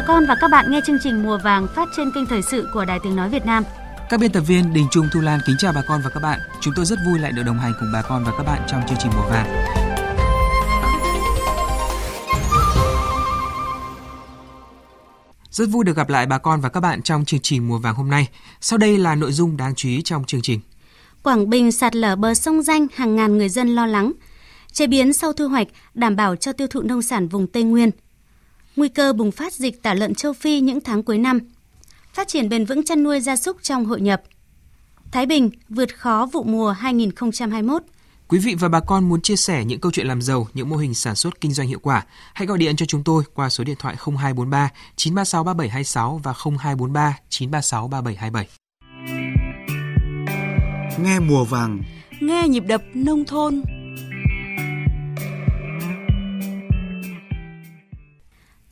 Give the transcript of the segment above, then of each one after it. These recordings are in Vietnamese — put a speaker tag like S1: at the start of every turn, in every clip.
S1: bà con và các bạn nghe chương trình Mùa vàng phát trên kênh thời sự của Đài Tiếng nói Việt Nam.
S2: Các biên tập viên Đình Trung Thu Lan kính chào bà con và các bạn. Chúng tôi rất vui lại được đồng hành cùng bà con và các bạn trong chương trình Mùa vàng. Rất vui được gặp lại bà con và các bạn trong chương trình Mùa vàng hôm nay. Sau đây là nội dung đáng chú ý trong chương trình.
S1: Quảng Bình sạt lở bờ sông Danh, hàng ngàn người dân lo lắng. Chế biến sau thu hoạch, đảm bảo cho tiêu thụ nông sản vùng Tây Nguyên. Nguy cơ bùng phát dịch tả lợn châu Phi những tháng cuối năm. Phát triển bền vững chăn nuôi gia súc trong hội nhập. Thái Bình vượt khó vụ mùa 2021.
S2: Quý vị và bà con muốn chia sẻ những câu chuyện làm giàu, những mô hình sản xuất kinh doanh hiệu quả, hãy gọi điện cho chúng tôi qua số điện thoại 0243 936 3726 và 0243 936 3727.
S3: Nghe mùa vàng,
S4: nghe nhịp đập nông thôn.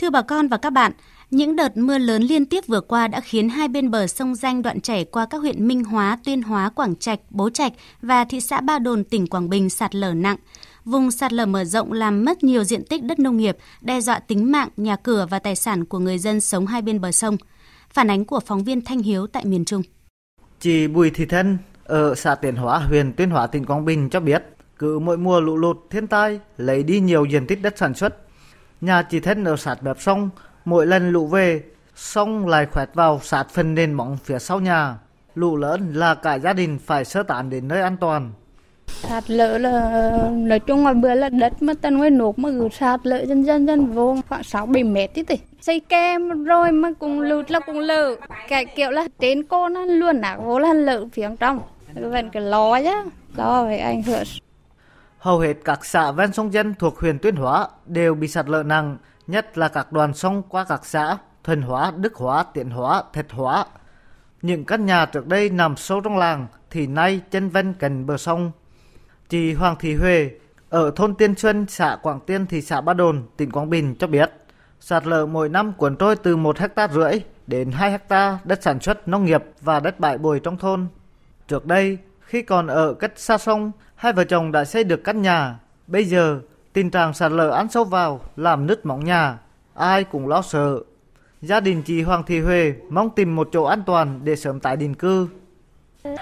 S1: Thưa bà con và các bạn, những đợt mưa lớn liên tiếp vừa qua đã khiến hai bên bờ sông Danh đoạn chảy qua các huyện Minh Hóa, Tuyên Hóa, Quảng Trạch, Bố Trạch và thị xã Ba Đồn, tỉnh Quảng Bình sạt lở nặng. Vùng sạt lở mở rộng làm mất nhiều diện tích đất nông nghiệp, đe dọa tính mạng, nhà cửa và tài sản của người dân sống hai bên bờ sông. Phản ánh của phóng viên Thanh Hiếu tại miền Trung.
S5: Chị Bùi Thị Thân ở xã Tiền Hóa, huyện Tuyên Hóa, tỉnh Quảng Bình cho biết, cứ mỗi mùa lũ lụt thiên tai lấy đi nhiều diện tích đất sản xuất. Nhà chỉ Thân ở sát bẹp sông, Mỗi lần lũ về, sông lại khoét vào sát phần nền móng phía sau nhà. Lũ lớn là cả gia đình phải sơ tán đến nơi an toàn.
S6: Sạt lở là nói chung là bữa là đất mà tân nguyên nộp mà gửi sạt lở dân dân dân vô khoảng 6 7 mét tí tí. xây kem rồi mà cùng lụt là cùng lở cái kiểu là trên cô nó luôn nạc vô là lở phía trong vẫn cái lo chứ lo về ảnh hưởng
S5: Hầu hết các xã ven sông dân thuộc huyện Tuyên Hóa đều bị sạt lở nặng nhất là các đoàn sông qua các xã Thuần Hóa, Đức Hóa, Tiện Hóa, Thạch Hóa. Những căn nhà trước đây nằm sâu trong làng thì nay chân ven gần bờ sông. Chị Hoàng Thị Huệ ở thôn Tiên Xuân, xã Quảng Tiên, thị xã Ba Đồn, tỉnh Quảng Bình cho biết, sạt lở mỗi năm cuốn trôi từ 1 hecta rưỡi đến 2 hecta đất sản xuất nông nghiệp và đất bãi bồi trong thôn. Trước đây, khi còn ở cách xa sông, hai vợ chồng đã xây được căn nhà. Bây giờ, Tình trạng sạt lở ăn sâu vào làm nứt móng nhà, ai cũng lo sợ. Gia đình chị Hoàng Thị Huệ mong tìm một chỗ an toàn để sớm tái định cư.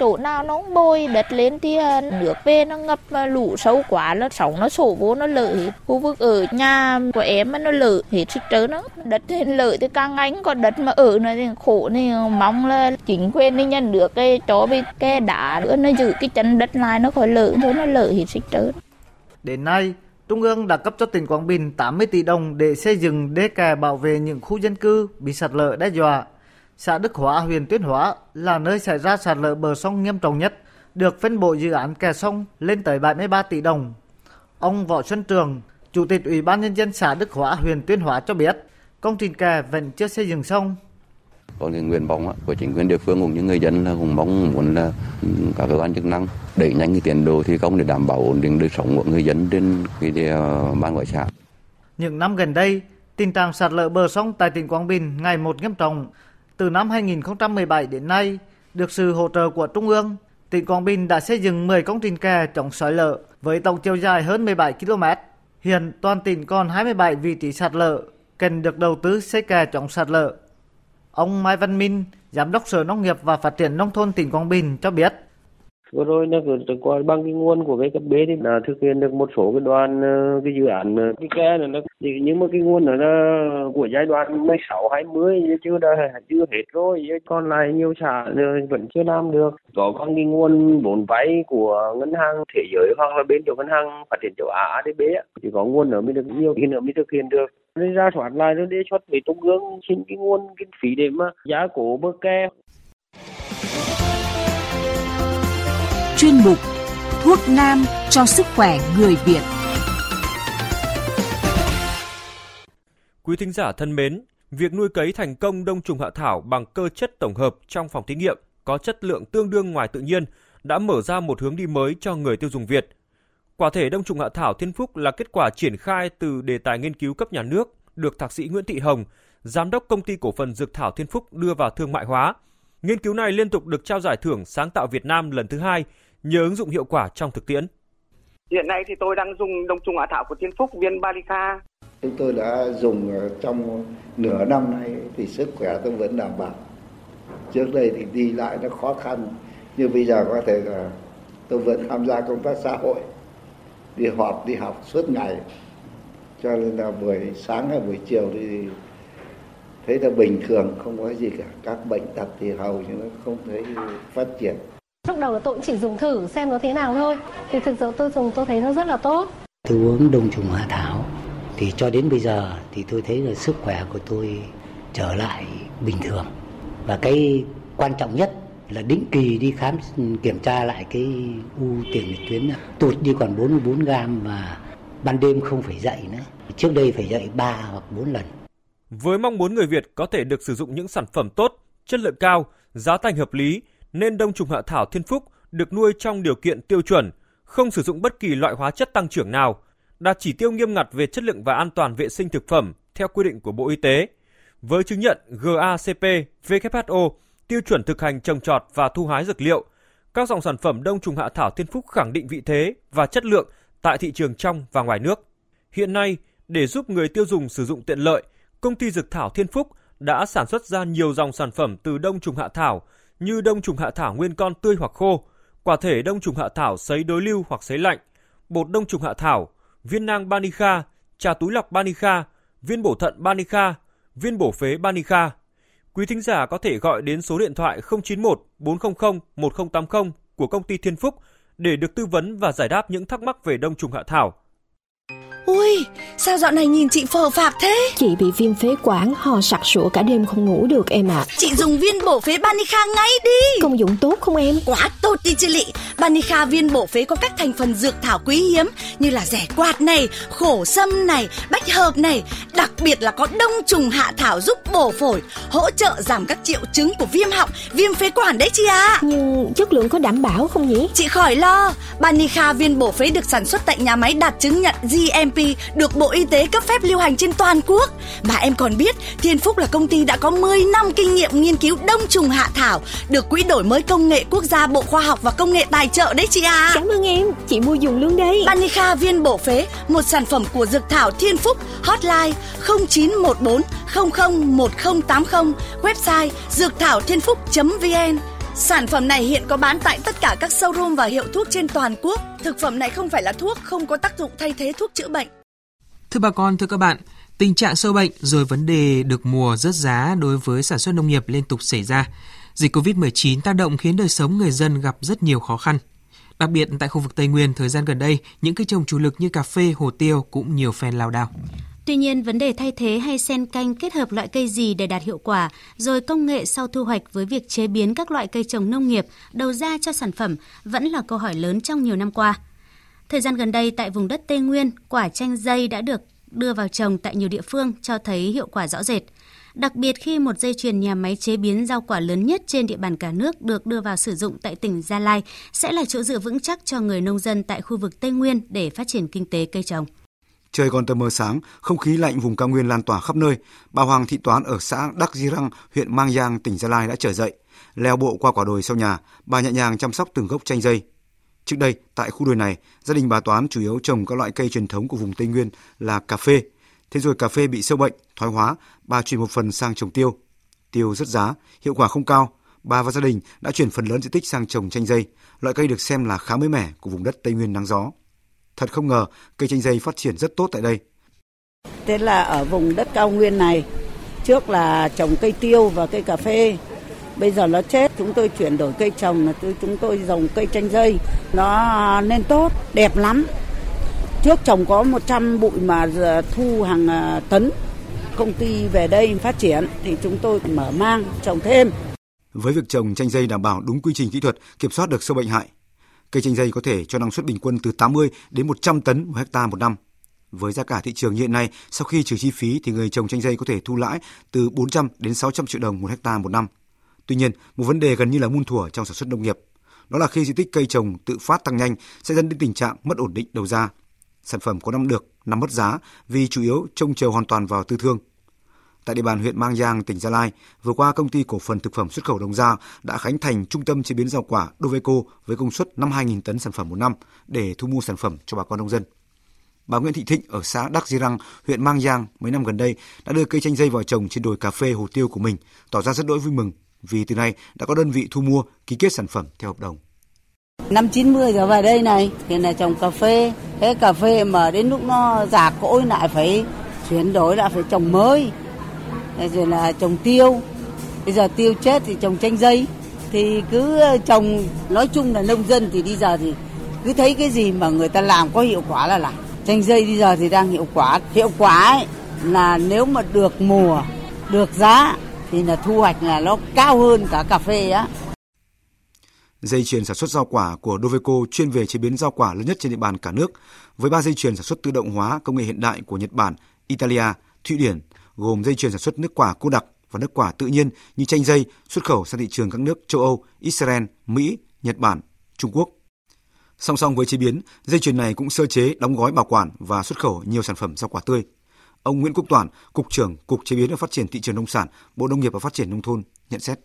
S6: Chỗ nào nó bôi đất lên thì à, nước về nó ngập lũ sâu quá nó sóng nó sổ vô nó lở hết. Khu vực ở nhà của em nó lở hết sức trớ nó. Đất thì lở thì càng ánh còn đất mà ở nó thì khổ thì mong là chính quyền đi nhận được cái chó bị ke đá nữa nó giữ cái chân đất lại nó khỏi lở thôi nó lở hết sức trớ.
S5: Đến nay, Trung ương đã cấp cho tỉnh Quảng Bình 80 tỷ đồng để xây dựng đê kè bảo vệ những khu dân cư bị sạt lở đe dọa. Xã Đức Hóa, huyện Tuyên Hóa là nơi xảy ra sạt lở bờ sông nghiêm trọng nhất, được phân bổ dự án kè sông lên tới 73 tỷ đồng. Ông Võ Xuân Trường, Chủ tịch Ủy ban Nhân dân xã Đức Hóa, huyện Tuyên Hóa cho biết, công trình kè vẫn chưa xây dựng xong
S7: có cái nguyện vọng của chính quyền địa phương cũng như người dân là cũng mong muốn là ừ, các cơ quan chức năng đẩy nhanh cái tiến độ thi công để đảm bảo ổn định đời sống của người dân trên cái ban ngoại xã.
S5: Những năm gần đây, tình trạng sạt lở bờ sông tại tỉnh Quảng Bình ngày một nghiêm trọng. Từ năm 2017 đến nay, được sự hỗ trợ của Trung ương, tỉnh Quảng Bình đã xây dựng 10 công trình kè chống sói lở với tổng chiều dài hơn 17 km. Hiện toàn tỉnh còn 27 vị trí sạt lở cần được đầu tư xây kè chống sạt lở Ông Mai Văn Minh, Giám đốc Sở Nông nghiệp và Phát triển Nông thôn tỉnh Quảng Bình cho biết.
S8: Vừa rồi nó qua bằng cái nguồn của cái cấp B thì là thực hiện được một số cái đoàn ờ, cái dự án ờ, cái ke này nó thì nhưng mà cái nguồn nó là của giai đoạn 16 20 chưa đã chưa hết rồi còn lại nhiều xã ờ, vẫn chưa làm được. Có bằng cái nguồn vốn vay của ngân hàng thế giới hoặc là bên chỗ ngân hàng phát triển châu Á ADB thì có nguồn nữa mới được nhiều thì nữa mới thực hiện được. Nên ra soát lại nó đề xuất với trung ương xin cái nguồn kinh phí để mà giá cổ bơ ke
S4: chuyên mục Thuốc Nam cho sức khỏe người Việt.
S9: Quý thính giả thân mến, việc nuôi cấy thành công đông trùng hạ thảo bằng cơ chất tổng hợp trong phòng thí nghiệm có chất lượng tương đương ngoài tự nhiên đã mở ra một hướng đi mới cho người tiêu dùng Việt. Quả thể đông trùng hạ thảo Thiên Phúc là kết quả triển khai từ đề tài nghiên cứu cấp nhà nước được Thạc sĩ Nguyễn Thị Hồng, Giám đốc Công ty Cổ phần Dược thảo Thiên Phúc đưa vào thương mại hóa. Nghiên cứu này liên tục được trao giải thưởng sáng tạo Việt Nam lần thứ hai nhờ ứng dụng hiệu quả trong thực tiễn.
S10: Hiện nay thì tôi đang dùng đông trùng hạ thảo của Thiên Phúc viên Balica
S3: Chúng tôi đã dùng trong nửa năm nay thì sức khỏe tôi vẫn đảm bảo. Trước đây thì đi lại nó khó khăn, nhưng bây giờ có thể là tôi vẫn tham gia công tác xã hội, đi họp, đi học suốt ngày. Cho nên là buổi sáng hay buổi chiều thì thấy là bình thường, không có gì cả. Các bệnh tật thì hầu như nó không thấy phát triển.
S10: Lúc đầu là tôi cũng chỉ dùng thử xem nó thế nào thôi. Thì thực sự tôi dùng tôi thấy nó rất là tốt.
S11: Tôi uống đông trùng hạ thảo thì cho đến bây giờ thì tôi thấy là sức khỏe của tôi trở lại bình thường. Và cái quan trọng nhất là định kỳ đi khám kiểm tra lại cái u tiền liệt tuyến tụt đi còn 44 gram và ban đêm không phải dậy nữa. Trước đây phải dậy 3 hoặc 4 lần.
S9: Với mong muốn người Việt có thể được sử dụng những sản phẩm tốt, chất lượng cao, giá thành hợp lý, nên đông trùng hạ thảo Thiên Phúc được nuôi trong điều kiện tiêu chuẩn, không sử dụng bất kỳ loại hóa chất tăng trưởng nào, đạt chỉ tiêu nghiêm ngặt về chất lượng và an toàn vệ sinh thực phẩm theo quy định của Bộ Y tế. Với chứng nhận GACP, WHO, tiêu chuẩn thực hành trồng trọt và thu hái dược liệu, các dòng sản phẩm đông trùng hạ thảo Thiên Phúc khẳng định vị thế và chất lượng tại thị trường trong và ngoài nước. Hiện nay, để giúp người tiêu dùng sử dụng tiện lợi, công ty dược thảo Thiên Phúc đã sản xuất ra nhiều dòng sản phẩm từ đông trùng hạ thảo như đông trùng hạ thảo nguyên con tươi hoặc khô, quả thể đông trùng hạ thảo sấy đối lưu hoặc sấy lạnh, bột đông trùng hạ thảo, viên nang Banica, trà túi lọc Banica, viên bổ thận Banica, viên bổ phế Banica. Quý thính giả có thể gọi đến số điện thoại 091 400 1080 của công ty Thiên Phúc để được tư vấn và giải đáp những thắc mắc về đông trùng hạ thảo.
S12: Ui, sao dạo này nhìn chị phờ phạc thế?
S13: Chị bị viêm phế quản, ho sặc sụa cả đêm không ngủ được em ạ. À.
S12: Chị dùng viên bổ phế Banica ngay đi.
S13: Công dụng tốt không em?
S12: Quá tốt đi chị Lị. Banica viên bổ phế có các thành phần dược thảo quý hiếm như là rẻ quạt này, khổ sâm này, bách hợp này. Đặc biệt là có đông trùng hạ thảo giúp bổ phổi, hỗ trợ giảm các triệu chứng của viêm họng, viêm phế quản đấy chị ạ. À.
S13: Nhưng chất lượng có đảm bảo không nhỉ?
S12: Chị khỏi lo. Banica viên bổ phế được sản xuất tại nhà máy đạt chứng nhận GMP được Bộ Y tế cấp phép lưu hành trên toàn quốc. Mà em còn biết, Thiên Phúc là công ty đã có 10 năm kinh nghiệm nghiên cứu đông trùng hạ thảo, được Quỹ đổi mới công nghệ quốc gia Bộ Khoa học và Công nghệ tài trợ đấy chị à.
S13: Cảm ơn em, chị mua dùng luôn đấy.
S12: Banica viên bổ phế, một sản phẩm của dược thảo Thiên Phúc, hotline 0914 001080, website dược thảo thiên phúc.vn. Sản phẩm này hiện có bán tại tất cả các showroom và hiệu thuốc trên toàn quốc. Thực phẩm này không phải là thuốc, không có tác dụng thay thế thuốc chữa bệnh.
S2: Thưa bà con, thưa các bạn, tình trạng sâu bệnh rồi vấn đề được mùa rớt giá đối với sản xuất nông nghiệp liên tục xảy ra. Dịch COVID-19 tác động khiến đời sống người dân gặp rất nhiều khó khăn. Đặc biệt tại khu vực Tây Nguyên thời gian gần đây, những cây trồng chủ lực như cà phê, hồ tiêu cũng nhiều phen lao đao.
S1: Tuy nhiên, vấn đề thay thế hay sen canh kết hợp loại cây gì để đạt hiệu quả, rồi công nghệ sau thu hoạch với việc chế biến các loại cây trồng nông nghiệp đầu ra cho sản phẩm vẫn là câu hỏi lớn trong nhiều năm qua. Thời gian gần đây tại vùng đất Tây Nguyên, quả chanh dây đã được đưa vào trồng tại nhiều địa phương cho thấy hiệu quả rõ rệt. Đặc biệt khi một dây chuyền nhà máy chế biến rau quả lớn nhất trên địa bàn cả nước được đưa vào sử dụng tại tỉnh Gia Lai sẽ là chỗ dựa vững chắc cho người nông dân tại khu vực Tây Nguyên để phát triển kinh tế cây trồng.
S14: Trời còn tờ mờ sáng, không khí lạnh vùng cao nguyên lan tỏa khắp nơi. Bà Hoàng Thị Toán ở xã Đắc Di Răng, huyện Mang Giang, tỉnh Gia Lai đã trở dậy. Leo bộ qua quả đồi sau nhà, bà nhẹ nhàng chăm sóc từng gốc chanh dây. Trước đây, tại khu đồi này, gia đình bà Toán chủ yếu trồng các loại cây truyền thống của vùng Tây Nguyên là cà phê. Thế rồi cà phê bị sâu bệnh, thoái hóa, bà chuyển một phần sang trồng tiêu. Tiêu rất giá, hiệu quả không cao. Bà và gia đình đã chuyển phần lớn diện tích sang trồng chanh dây, loại cây được xem là khá mới mẻ của vùng đất Tây Nguyên nắng gió. Thật không ngờ, cây chanh dây phát triển rất tốt tại đây.
S15: Thế là ở vùng đất cao nguyên này, trước là trồng cây tiêu và cây cà phê. Bây giờ nó chết, chúng tôi chuyển đổi cây trồng là chúng tôi trồng cây chanh dây. Nó nên tốt, đẹp lắm. Trước trồng có 100 bụi mà thu hàng à, tấn. Công ty về đây phát triển thì chúng tôi mở mang trồng thêm.
S14: Với việc trồng chanh dây đảm bảo đúng quy trình kỹ thuật, kiểm soát được sâu bệnh hại, Cây chanh dây có thể cho năng suất bình quân từ 80 đến 100 tấn một hecta một năm. Với giá cả thị trường hiện nay, sau khi trừ chi phí thì người trồng chanh dây có thể thu lãi từ 400 đến 600 triệu đồng một hecta một năm. Tuy nhiên, một vấn đề gần như là muôn thuở trong sản xuất nông nghiệp, đó là khi diện tích cây trồng tự phát tăng nhanh sẽ dẫn đến tình trạng mất ổn định đầu ra. Sản phẩm có năm được, năm mất giá vì chủ yếu trông chờ hoàn toàn vào tư thương. Tại địa bàn huyện Mang Giang, tỉnh Gia Lai, vừa qua công ty cổ phần thực phẩm xuất khẩu Đồng Gia đã khánh thành trung tâm chế biến rau quả Doveco với công suất 52.000 tấn sản phẩm một năm để thu mua sản phẩm cho bà con nông dân. Bà Nguyễn Thị Thịnh ở xã Đắc Di Răng, huyện Mang Giang mấy năm gần đây đã đưa cây chanh dây vào trồng trên đồi cà phê hồ tiêu của mình, tỏ ra rất đỗi vui mừng vì từ nay đã có đơn vị thu mua ký kết sản phẩm theo hợp đồng.
S15: Năm 90 giờ về đây này hiện là trồng cà phê, thế cà phê mà đến lúc nó già cỗi lại phải chuyển đổi lại phải trồng mới, rồi là trồng tiêu. Bây giờ tiêu chết thì trồng chanh dây, thì cứ ờ, trồng nói chung là nông dân thì bây giờ thì cứ thấy cái gì mà người ta làm có hiệu quả là làm. Chanh dây bây giờ thì đang hiệu quả, hiệu quả ấy là nếu mà được mùa, được giá thì là thu hoạch là nó cao hơn cả cà phê á.
S14: Dây chuyền sản xuất rau quả của Doveco chuyên về chế biến rau quả lớn nhất trên địa bàn cả nước, với ba dây chuyền sản xuất tự động hóa công nghệ hiện đại của Nhật Bản, Italia, Thụy Điển, gồm dây chuyền sản xuất nước quả cô đặc và nước quả tự nhiên như chanh dây xuất khẩu sang thị trường các nước châu Âu, Israel, Mỹ, Nhật Bản, Trung Quốc. Song song với chế biến, dây chuyền này cũng sơ chế, đóng gói bảo quản và xuất khẩu nhiều sản phẩm rau quả tươi. Ông Nguyễn Quốc Toản, Cục trưởng Cục Chế biến và Phát triển Thị trường Nông sản, Bộ Nông nghiệp và Phát triển Nông thôn nhận xét.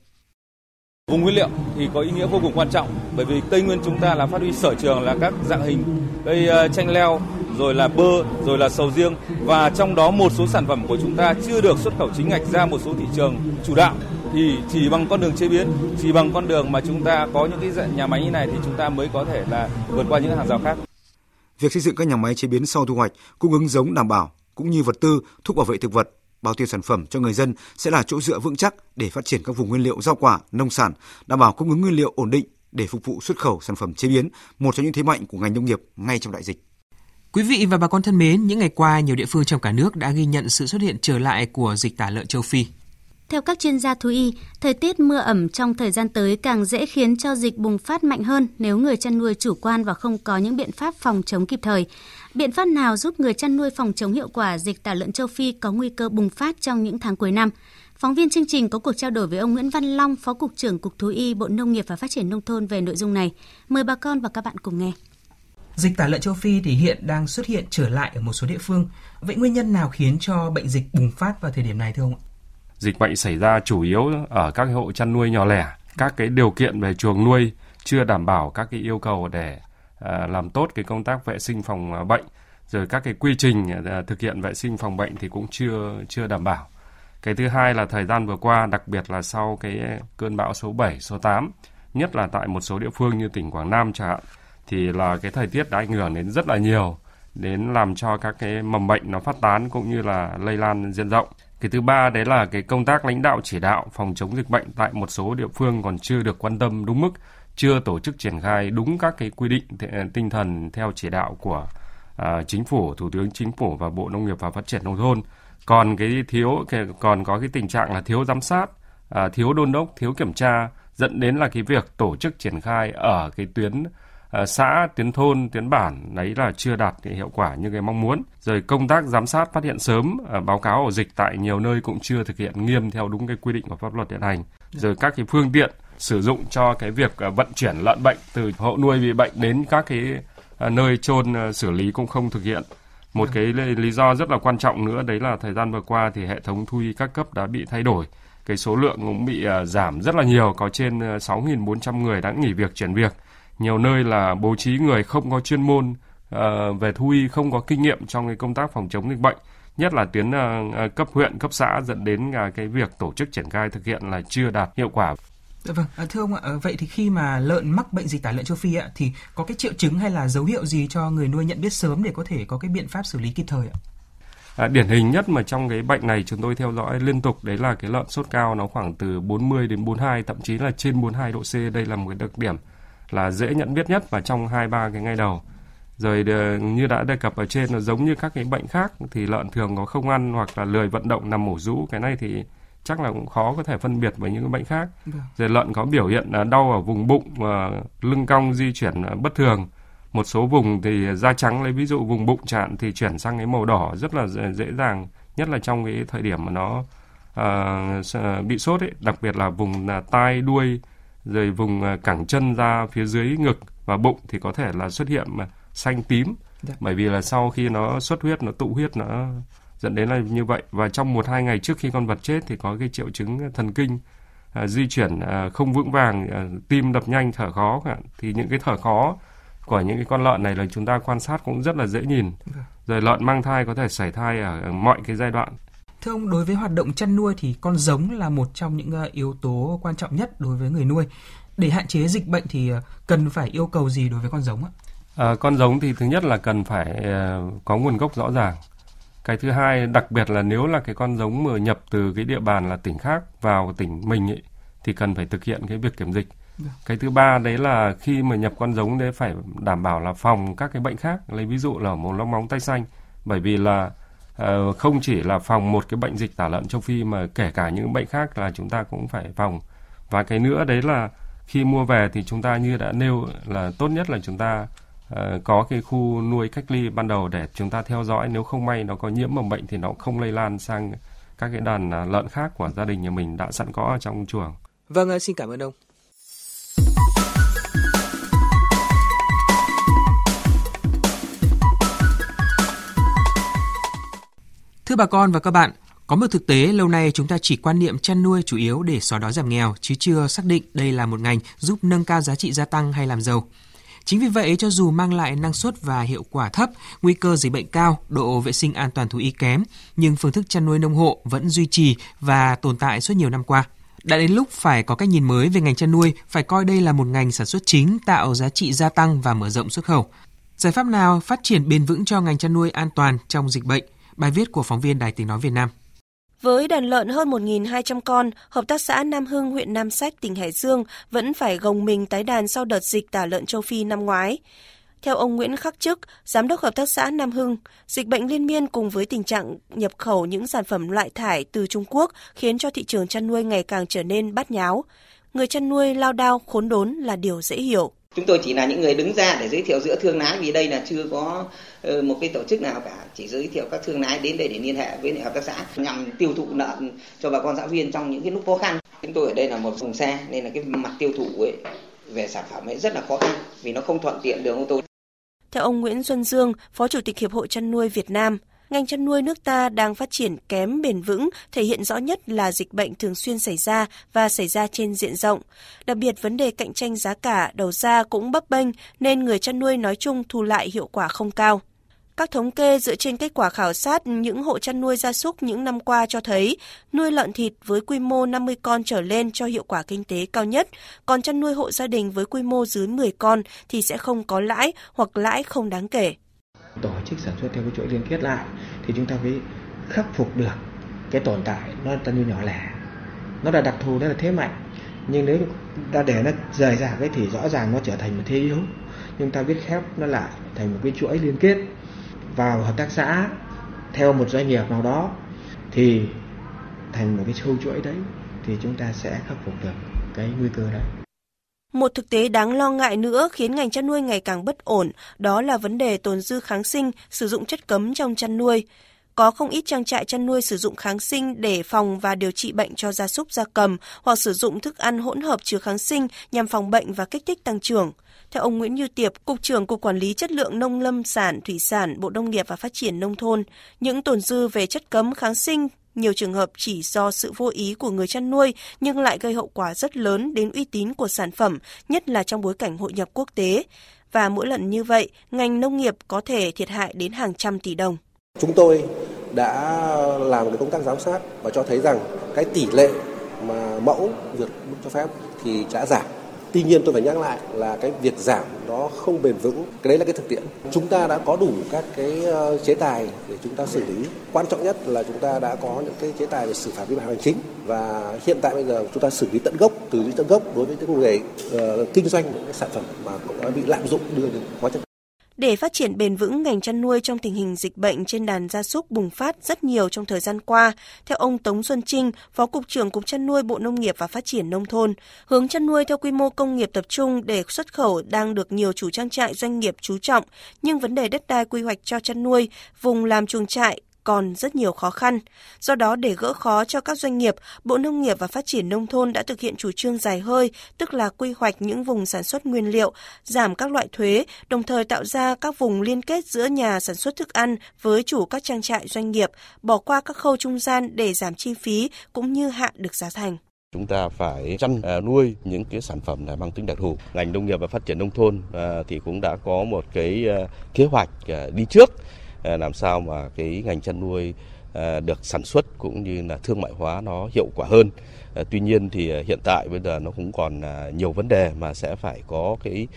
S16: Vùng nguyên liệu thì có ý nghĩa vô cùng quan trọng bởi vì Tây Nguyên chúng ta là phát huy sở trường là các dạng hình cây ờ, chanh leo, rồi là bơ, rồi là sầu riêng và trong đó một số sản phẩm của chúng ta chưa được xuất khẩu chính ngạch ra một số thị trường chủ đạo thì chỉ bằng con đường chế biến, chỉ bằng con đường mà chúng ta có những cái nhà máy như này thì chúng ta mới có thể là vượt qua những hàng rào khác.
S14: Việc xây dựng các nhà máy chế biến sau thu hoạch, cung ứng giống đảm bảo cũng như vật tư, thuốc bảo vệ thực vật, bao tiêu sản phẩm cho người dân sẽ là chỗ dựa vững chắc để phát triển các vùng nguyên liệu rau quả, nông sản, đảm bảo cung ứng nguyên liệu ổn định để phục vụ xuất khẩu sản phẩm chế biến, một trong những thế mạnh của ngành nông nghiệp ngay trong đại dịch.
S2: Quý vị và bà con thân mến, những ngày qua nhiều địa phương trong cả nước đã ghi nhận sự xuất hiện trở lại của dịch tả lợn châu Phi.
S1: Theo các chuyên gia thú y, thời tiết mưa ẩm trong thời gian tới càng dễ khiến cho dịch bùng phát mạnh hơn nếu người chăn nuôi chủ quan và không có những biện pháp phòng chống kịp thời. Biện pháp nào giúp người chăn nuôi phòng chống hiệu quả dịch tả lợn châu Phi có nguy cơ bùng phát trong những tháng cuối năm? Phóng viên chương trình có cuộc trao đổi với ông Nguyễn Văn Long, Phó Cục trưởng Cục Thú y Bộ Nông nghiệp và Phát triển Nông thôn về nội dung này. Mời bà con và các bạn cùng nghe.
S2: Dịch tả lợn châu Phi thì hiện đang xuất hiện trở lại ở một số địa phương. Vậy nguyên nhân nào khiến cho bệnh dịch bùng phát vào thời điểm này thưa ông ạ?
S17: Dịch bệnh xảy ra chủ yếu ở các hộ chăn nuôi nhỏ lẻ, các cái điều kiện về chuồng nuôi chưa đảm bảo các cái yêu cầu để ờ, làm tốt cái công tác vệ sinh phòng ờ, bệnh rồi các cái quy trình ờ, thực hiện vệ sinh phòng bệnh thì cũng chưa chưa đảm bảo. Cái thứ hai là thời gian vừa qua, đặc biệt là sau cái cơn bão số 7, số 8, nhất là tại một số địa phương như tỉnh Quảng Nam chẳng hạn, thì là cái thời tiết đã ảnh hưởng đến rất là nhiều, đến làm cho các cái mầm bệnh nó phát tán cũng như là lây lan diện rộng. Cái thứ ba đấy là cái công tác lãnh đạo chỉ đạo phòng chống dịch bệnh tại một số địa phương còn chưa được quan tâm đúng mức chưa tổ chức triển khai đúng các cái quy định tinh thần theo chỉ đạo của uh, chính phủ, thủ tướng chính phủ và bộ nông nghiệp và phát triển nông thôn. Còn cái thiếu còn có cái tình trạng là thiếu giám sát, uh, thiếu đôn đốc, thiếu kiểm tra dẫn đến là cái việc tổ chức triển khai ở cái tuyến xã, tuyến thôn, tuyến bản đấy là chưa đạt hiệu quả như cái mong muốn. Rồi công tác giám sát phát hiện sớm, à, báo cáo ổ dịch tại nhiều nơi cũng chưa thực hiện nghiêm theo đúng cái quy định của pháp luật hiện hành. Rồi các cái phương tiện sử dụng cho cái việc à, vận chuyển lợn bệnh từ hộ nuôi bị bệnh đến các cái nơi chôn xử lý cũng không thực hiện. Một cái lý do rất là quan trọng nữa đấy là thời gian vừa qua thì hệ thống thu y các cấp đã bị thay đổi. Cái số lượng cũng bị giảm rất là nhiều, có trên 6.400 người đã nghỉ việc chuyển việc. Nhiều nơi là bố trí người không có chuyên môn về thu y, không có kinh nghiệm trong cái công tác phòng chống dịch bệnh nhất là tuyến cấp huyện, cấp xã dẫn đến cái việc tổ chức triển khai thực hiện là chưa đạt hiệu quả.
S2: Dạ vâng, à, thưa ông ạ, vậy thì khi mà lợn mắc bệnh dịch tả lợn châu Phi ạ, thì có cái triệu chứng hay là dấu hiệu gì cho người nuôi nhận biết sớm để có thể có cái biện pháp xử lý kịp thời ạ?
S17: À, điển hình nhất mà trong cái bệnh này chúng tôi theo dõi liên tục đấy là cái lợn sốt cao nó khoảng từ 40 đến 42 thậm chí là trên 42 độ C đây là một cái đặc điểm là dễ nhận biết nhất và trong hai ba cái ngày đầu rồi ờ, như đã đề cập ở trên nó giống như các cái bệnh khác thì lợn thường có không ăn hoặc là lười vận động nằm mổ rũ cái này thì chắc là cũng khó có thể phân biệt với những bệnh khác. Vâng. Rồi lợn có biểu hiện đau ở vùng bụng và lưng cong di chuyển bất thường. Một số vùng thì da trắng lấy ví dụ vùng bụng chạn thì chuyển sang cái màu đỏ rất là dễ dàng, nhất là trong cái thời điểm mà nó uh, bị sốt ấy, đặc biệt là vùng là tai đuôi rồi vùng à, cẳng chân ra phía dưới ngực và bụng thì có thể là xuất hiện xanh tím. Dạ. Bởi vì là sau khi nó xuất huyết nó tụ huyết nó dẫn đến là như vậy và trong một hai ngày trước khi con vật chết thì có cái triệu chứng thần kinh à, di chuyển à, không vững vàng à, tim đập nhanh thở khó thì những cái thở khó của những cái con lợn này là chúng ta quan sát cũng rất là dễ nhìn.
S2: Vâng.
S17: Rồi lợn mang thai có thể sảy thai ở mọi cái giai đoạn.
S2: Thưa ông, đối với hoạt động chăn nuôi thì con giống là một trong những ờ, yếu tố quan trọng nhất đối với người nuôi. Để hạn chế dịch bệnh thì ờ, cần phải yêu cầu gì đối với con giống ạ?
S17: À, con giống thì thứ nhất là cần phải có nguồn gốc rõ ràng. Cái thứ hai đặc biệt là nếu là cái con giống mà nhập từ cái địa bàn là tỉnh khác vào tỉnh mình ấy, thì cần phải thực hiện cái việc kiểm dịch.
S2: Vâng.
S17: Cái thứ ba đấy là khi mà nhập con giống đấy phải đảm bảo là phòng các cái bệnh khác, lấy ví dụ là mồm long móng tay xanh, bởi vì là Ờ, không chỉ là phòng một cái bệnh dịch tả lợn châu Phi mà kể cả những bệnh khác là chúng ta cũng phải phòng. Và cái nữa đấy là khi mua về thì chúng ta như đã nêu là tốt nhất là chúng ta uh, có cái khu nuôi cách ly ban đầu để chúng ta theo dõi nếu không may nó có nhiễm mầm bệnh thì nó không lây lan sang các cái đàn à, lợn khác của gia đình nhà mình đã sẵn có ở trong chuồng.
S2: Vâng, xin cảm ơn ông. Thưa bà con và các bạn, có một thực tế lâu nay chúng ta chỉ quan niệm chăn nuôi chủ yếu để xóa đói giảm nghèo chứ chưa xác định đây là một ngành giúp nâng cao giá trị gia tăng hay làm giàu. Chính vì vậy, cho dù mang lại năng suất và hiệu quả thấp, nguy cơ dịch bệnh cao, độ vệ sinh an toàn thú y kém, nhưng phương thức chăn nuôi nông hộ vẫn duy trì và tồn tại suốt nhiều năm qua. Đã đến lúc phải có cách nhìn mới về ngành chăn nuôi, phải coi đây là một ngành sản xuất chính, tạo giá trị gia tăng và mở rộng xuất khẩu. Giải pháp nào phát triển bền vững cho ngành chăn nuôi an toàn trong dịch bệnh? Bài viết của phóng viên Đài Tiếng Nói Việt Nam.
S18: Với đàn lợn hơn 1.200 con, Hợp tác xã Nam Hưng, huyện Nam Sách, tỉnh Hải Dương vẫn phải gồng mình tái đàn sau đợt dịch tả lợn châu Phi năm ngoái. Theo ông Nguyễn Khắc Chức, Giám đốc Hợp tác xã Nam Hưng, dịch bệnh liên miên cùng với tình trạng nhập khẩu những sản phẩm loại thải từ Trung Quốc khiến cho thị trường chăn nuôi ngày càng trở nên bát nháo. Người chăn nuôi lao đao, khốn đốn là điều dễ hiểu.
S19: Chúng tôi chỉ là những người đứng ra để giới thiệu giữa thương lái vì đây là chưa có ờ, một cái tổ chức nào cả, chỉ giới thiệu các thương lái đến đây để liên hệ với hợp tác xã nhằm tiêu thụ lợn cho bà con xã viên trong những cái lúc khó khăn. Chúng tôi ở đây là một vùng xa nên là cái mặt tiêu thụ ấy về sản phẩm ấy rất là khó khăn vì nó không thuận tiện đường ô tô.
S18: Theo ông Nguyễn Xuân Dương, Phó Chủ tịch Hiệp hội chăn nuôi Việt Nam, ngành chăn nuôi nước ta đang phát triển kém bền vững, thể hiện rõ nhất là dịch bệnh thường xuyên xảy ra và xảy ra trên diện rộng. Đặc biệt vấn đề cạnh tranh giá cả đầu ra cũng bấp bênh nên người chăn nuôi nói chung thu lại hiệu quả không cao. Các thống kê dựa trên kết quả khảo sát những hộ chăn nuôi gia súc những năm qua cho thấy nuôi lợn thịt với quy mô 50 con trở lên cho hiệu quả kinh tế cao nhất, còn chăn nuôi hộ gia đình với quy mô dưới 10 con thì sẽ không có lãi hoặc lãi không đáng kể.
S20: Tổ chức sản xuất theo cái chuỗi liên kết lại thì chúng ta phải khắc phục được cái tồn tại nó tân như nhỏ lẻ. Nó là đặc thù, nó là thế mạnh. Nhưng nếu ta để nó rời rạc ấy thì rõ ràng nó trở thành một thế yếu. Nhưng ta biết khép nó lại thành một cái chuỗi liên kết vào hợp tác xã theo một doanh nghiệp nào đó thì thành một cái sâu chuỗi đấy thì chúng ta sẽ khắc phục được cái nguy cơ đấy.
S18: Một thực tế đáng lo ngại nữa khiến ngành chăn nuôi ngày càng bất ổn, đó là vấn đề tồn dư kháng sinh, sử dụng chất cấm trong chăn nuôi. Có không ít trang trại chăn nuôi sử dụng kháng sinh để phòng và điều trị bệnh cho gia súc gia cầm hoặc sử dụng thức ăn hỗn hợp chứa kháng sinh nhằm phòng bệnh và kích thích tăng trưởng. Theo ông Nguyễn Như Tiệp, Cục trưởng Cục Quản lý Chất lượng Nông lâm sản, Thủy sản, Bộ Nông nghiệp và Phát triển Nông thôn, những tồn dư về chất cấm kháng sinh nhiều trường hợp chỉ do sự vô ý của người chăn nuôi nhưng lại gây hậu quả rất lớn đến uy tín của sản phẩm, nhất là trong bối cảnh hội nhập quốc tế. Và mỗi lần như vậy, ngành nông nghiệp có thể thiệt hại đến hàng trăm tỷ đồng.
S21: Chúng tôi đã làm cái công tác giám sát và cho thấy rằng cái tỷ lệ mà mẫu vượt mức cho phép thì đã giảm Tuy nhiên tôi phải nhắc lại là cái việc giảm nó không bền vững. Cái đấy là cái thực tiễn. Chúng ta đã có đủ các cái ờ, chế tài để chúng ta xử lý. Quan trọng nhất là chúng ta đã có những cái chế tài về xử phạt vi phạm hành chính và hiện tại bây giờ chúng ta xử lý tận gốc, từ lý tận gốc đối với những người uh, kinh doanh những cái sản phẩm mà cũng đã bị lạm dụng đưa đến hóa chất
S18: để phát triển bền vững ngành chăn nuôi trong tình hình dịch bệnh trên đàn gia súc bùng phát rất nhiều trong thời gian qua, theo ông Tống Xuân Trinh, Phó Cục trưởng Cục Chăn nuôi Bộ Nông nghiệp và Phát triển Nông thôn, hướng chăn nuôi theo quy mô công nghiệp tập trung để xuất khẩu đang được nhiều chủ trang trại doanh nghiệp chú trọng, nhưng vấn đề đất đai quy hoạch cho chăn nuôi, vùng làm chuồng trại còn rất nhiều khó khăn. Do đó để gỡ khó cho các doanh nghiệp, Bộ Nông nghiệp và Phát triển Nông thôn đã thực hiện chủ trương dài hơi, tức là quy hoạch những vùng sản xuất nguyên liệu, giảm các loại thuế, đồng thời tạo ra các vùng liên kết giữa nhà sản xuất thức ăn với chủ các trang trại doanh nghiệp, bỏ qua các khâu trung gian để giảm chi phí cũng như hạ được giá thành.
S22: Chúng ta phải chăn à, nuôi những cái sản phẩm là mang tính đặc thù. Ngành nông nghiệp và phát triển nông thôn à, thì cũng đã có một cái à, kế hoạch đi trước Ờ, làm sao mà cái ngành chăn nuôi ờ, được sản xuất cũng như là thương mại hóa nó hiệu quả hơn. Ờ, tuy nhiên thì hiện tại bây giờ nó cũng còn nhiều vấn đề mà sẽ phải có cái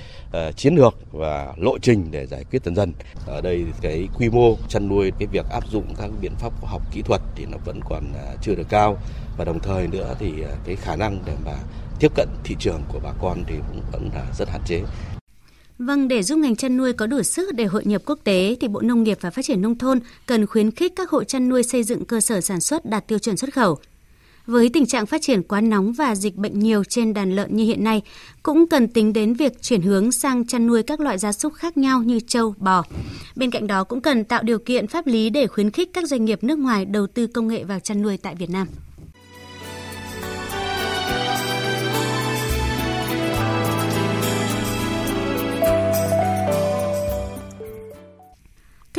S22: chiến lược và lộ trình để giải quyết dần dần. Ở đây cái quy mô chăn nuôi, cái việc áp dụng các biện pháp khoa học kỹ thuật thì nó vẫn còn chưa được cao và đồng thời nữa thì cái khả năng để mà tiếp cận thị trường của bà con thì cũng vẫn là rất hạn chế.
S1: Vâng, để giúp ngành chăn nuôi có đủ sức để hội nhập quốc tế thì Bộ Nông nghiệp và Phát triển Nông thôn cần khuyến khích các hộ chăn nuôi xây dựng cơ sở sản xuất đạt tiêu chuẩn xuất khẩu. Với tình trạng phát triển quá nóng và dịch bệnh nhiều trên đàn lợn như hiện nay, cũng cần tính đến việc chuyển hướng sang chăn nuôi các loại gia súc khác nhau như trâu, bò. Bên cạnh đó cũng cần tạo điều kiện pháp lý để khuyến khích các doanh nghiệp nước ngoài đầu tư công nghệ vào chăn nuôi tại Việt Nam.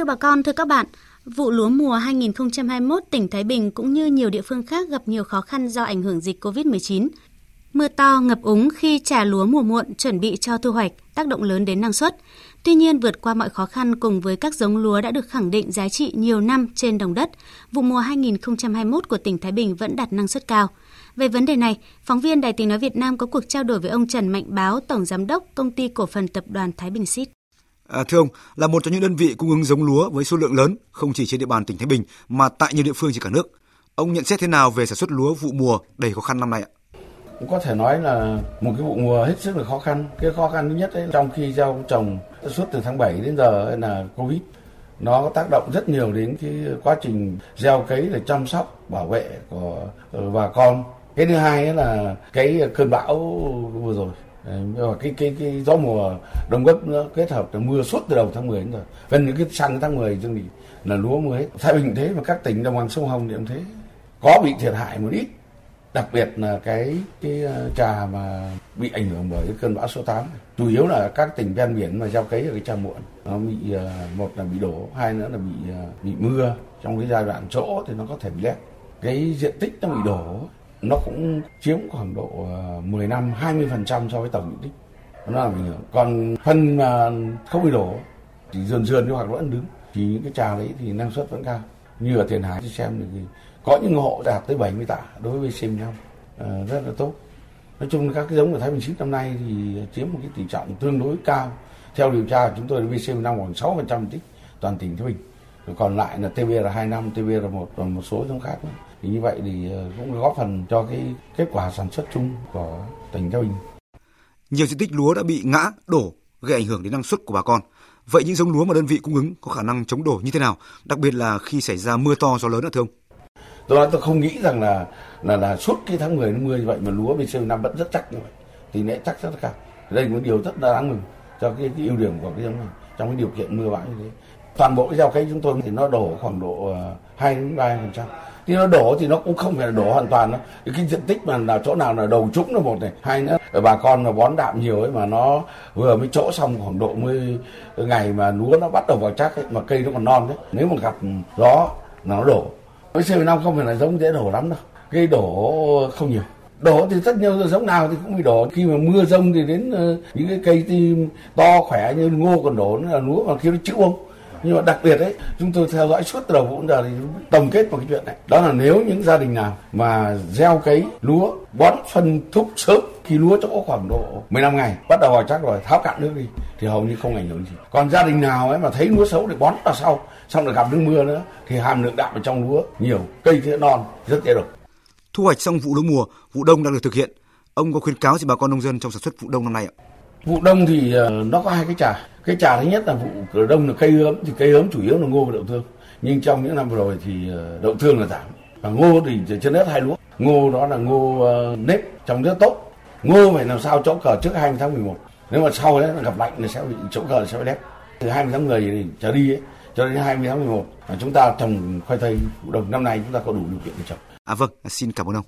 S1: Thưa bà con, thưa các bạn, vụ lúa mùa 2021 tỉnh Thái Bình cũng như nhiều địa phương khác gặp nhiều khó khăn do ảnh hưởng dịch COVID-19. Mưa to, ngập úng khi trà lúa mùa muộn chuẩn bị cho thu hoạch, tác động lớn đến năng suất. Tuy nhiên, vượt qua mọi khó khăn cùng với các giống lúa đã được khẳng định giá trị nhiều năm trên đồng đất, vụ mùa 2021 của tỉnh Thái Bình vẫn đạt năng suất cao. Về vấn đề này, phóng viên Đài Tiếng Nói Việt Nam có cuộc trao đổi với ông Trần Mạnh Báo, Tổng Giám đốc Công ty Cổ phần Tập đoàn Thái Bình Xít
S14: À, thưa ông, là một trong những đơn vị cung ứng giống lúa với số lượng lớn, không chỉ trên địa bàn tỉnh Thái Bình mà tại nhiều địa phương trên cả nước. Ông nhận xét thế nào về sản xuất lúa vụ mùa đầy khó khăn năm nay ạ?
S23: Có thể nói là một cái vụ mùa hết sức là khó khăn. Cái khó khăn thứ nhất ấy, trong khi gieo trồng suốt từ tháng 7 đến giờ là Covid nó có tác động rất nhiều đến cái quá trình gieo cấy để chăm sóc bảo vệ của ờ, bà con cái thứ hai là cái cơn bão vừa rồi Ờ, và cái cái cái gió mùa đông gấp nó kết hợp là mưa suốt từ đầu tháng 10 đến rồi gần những cái sang tháng 10 dương thì là lúa mới. thái bình thế, mà các tỉnh đồng bằng sông hồng thì cũng thế. Có bị thiệt hại một ít. Đặc biệt là cái cái ờ, trà mà bị ảnh hưởng bởi cái cơn bão số 8 chủ yếu là các tỉnh ven biển mà gieo cấy ở cái trà muộn, nó bị ờ, một là bị đổ, hai nữa là bị bị mưa. Trong cái giai đoạn chỗ thì nó có thể bị lép cái diện tích nó bị đổ nó cũng chiếm khoảng độ ờ, 10 năm 20 phần trăm so với tổng diện tích. Nó làm ảnh hưởng còn phân mà ờ, không bị đổ thì dườn dần hoặc vẫn đứng. Thì những cái trà đấy thì năng suất vẫn cao. Như ở tiền hải thì xem thì có những hộ đạt tới 70 tạ đối với sim nhau. À, rất là tốt. Nói chung các cái giống của thái bình xít năm nay thì chiếm một cái tỷ trọng tương đối cao. Theo điều tra chúng tôi VCM năm khoảng 6 phần trăm tích toàn tỉnh Thái Bình. Còn lại là TB là 2 năm, TB là một còn một số giống khác nữa thì như vậy thì ờ, cũng góp phần cho cái kết quả sản xuất chung của tỉnh Thái Bình.
S14: Nhiều diện tích lúa đã bị ngã đổ gây ảnh hưởng đến năng suất của bà con. Vậy những giống lúa mà đơn vị cung ứng có khả năng chống đổ như thế nào đặc biệt là khi xảy ra mưa to gió lớn ở thưa ông?
S23: Tôi không nghĩ rằng là là là suốt cái tháng 10 đến 10 như vậy mà lúa bên năm vẫn rất chắc như vậy. Thì lẽ chắc rất là cao. Đây là một điều rất là đáng mừng cho cái, cái ưu điểm của cái giống này trong cái điều kiện mưa bão như thế. Toàn bộ cái gieo cấy chúng tôi thì nó đổ khoảng độ ờ, hai đến ba phần trăm thì nó đổ thì nó cũng không phải là đổ hoàn toàn đâu. Cái diện tích mà là chỗ nào là đầu trũng là một này. Hai nữa bà con mà bón đạm nhiều ấy mà nó vừa mới chỗ xong khoảng độ mới ngày mà lúa nó bắt đầu vào chắc ấy, mà cây nó còn non đấy. Nếu mà gặp gió là nó đổ. Với c năm không phải là giống dễ đổ lắm đâu. Cây đổ không nhiều. Đổ thì rất nhiều giống nào thì cũng bị đổ. Khi mà mưa rông thì đến ờ, những cái cây tim to khỏe như ngô còn đổ nữa là lúa mà khi nó chịu không? Nhưng mà đặc biệt đấy chúng tôi theo dõi suốt từ đầu vụ đến giờ thì tổng kết một cái chuyện này. Đó là nếu những gia đình nào mà gieo cấy lúa, bón phân thúc sớm khi lúa chỗ khoảng độ 15 ngày, bắt đầu vào chắc rồi, tháo cạn nước đi, thì hầu như không ảnh hưởng gì. Còn gia đình nào ấy mà thấy lúa xấu thì bón vào sau, xong rồi gặp nước mưa nữa, thì hàm lượng đạm ở trong lúa nhiều, cây thì non, rất dễ đổ.
S14: Thu hoạch xong vụ lúa mùa, vụ đông đang được thực hiện. Ông có khuyến cáo gì bà con nông dân trong sản xuất vụ đông năm nay ạ?
S23: Vụ đông thì ờ, nó có hai cái trà. Cái trà thứ nhất là vụ cửa đông là cây ướm thì cây ướm chủ yếu là ngô và đậu tương. Nhưng trong những năm vừa rồi thì ờ, đậu tương là giảm. Và ngô thì trên đất hai lúa ngô đó là ngô ờ, nếp trồng rất tốt. Ngô phải làm sao chỗ cờ trước 20 tháng 11 nếu mà sau đấy gặp lạnh thì sẽ bị chỗ cờ sẽ bị đép từ 20 tháng 10 thì trở đi ấy, cho đến 20 tháng 11 chúng ta trồng khoai tây vụ đông. Năm nay chúng ta có đủ điều kiện để trồng.
S14: À vâng, xin cảm ơn ông.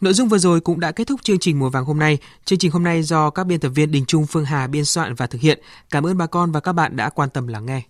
S2: Nội dung vừa rồi cũng đã kết thúc chương trình mùa vàng hôm nay. Chương trình hôm nay do các biên tập viên Đình Trung, Phương Hà biên soạn và thực hiện. Cảm ơn bà con và các bạn đã quan tâm lắng nghe.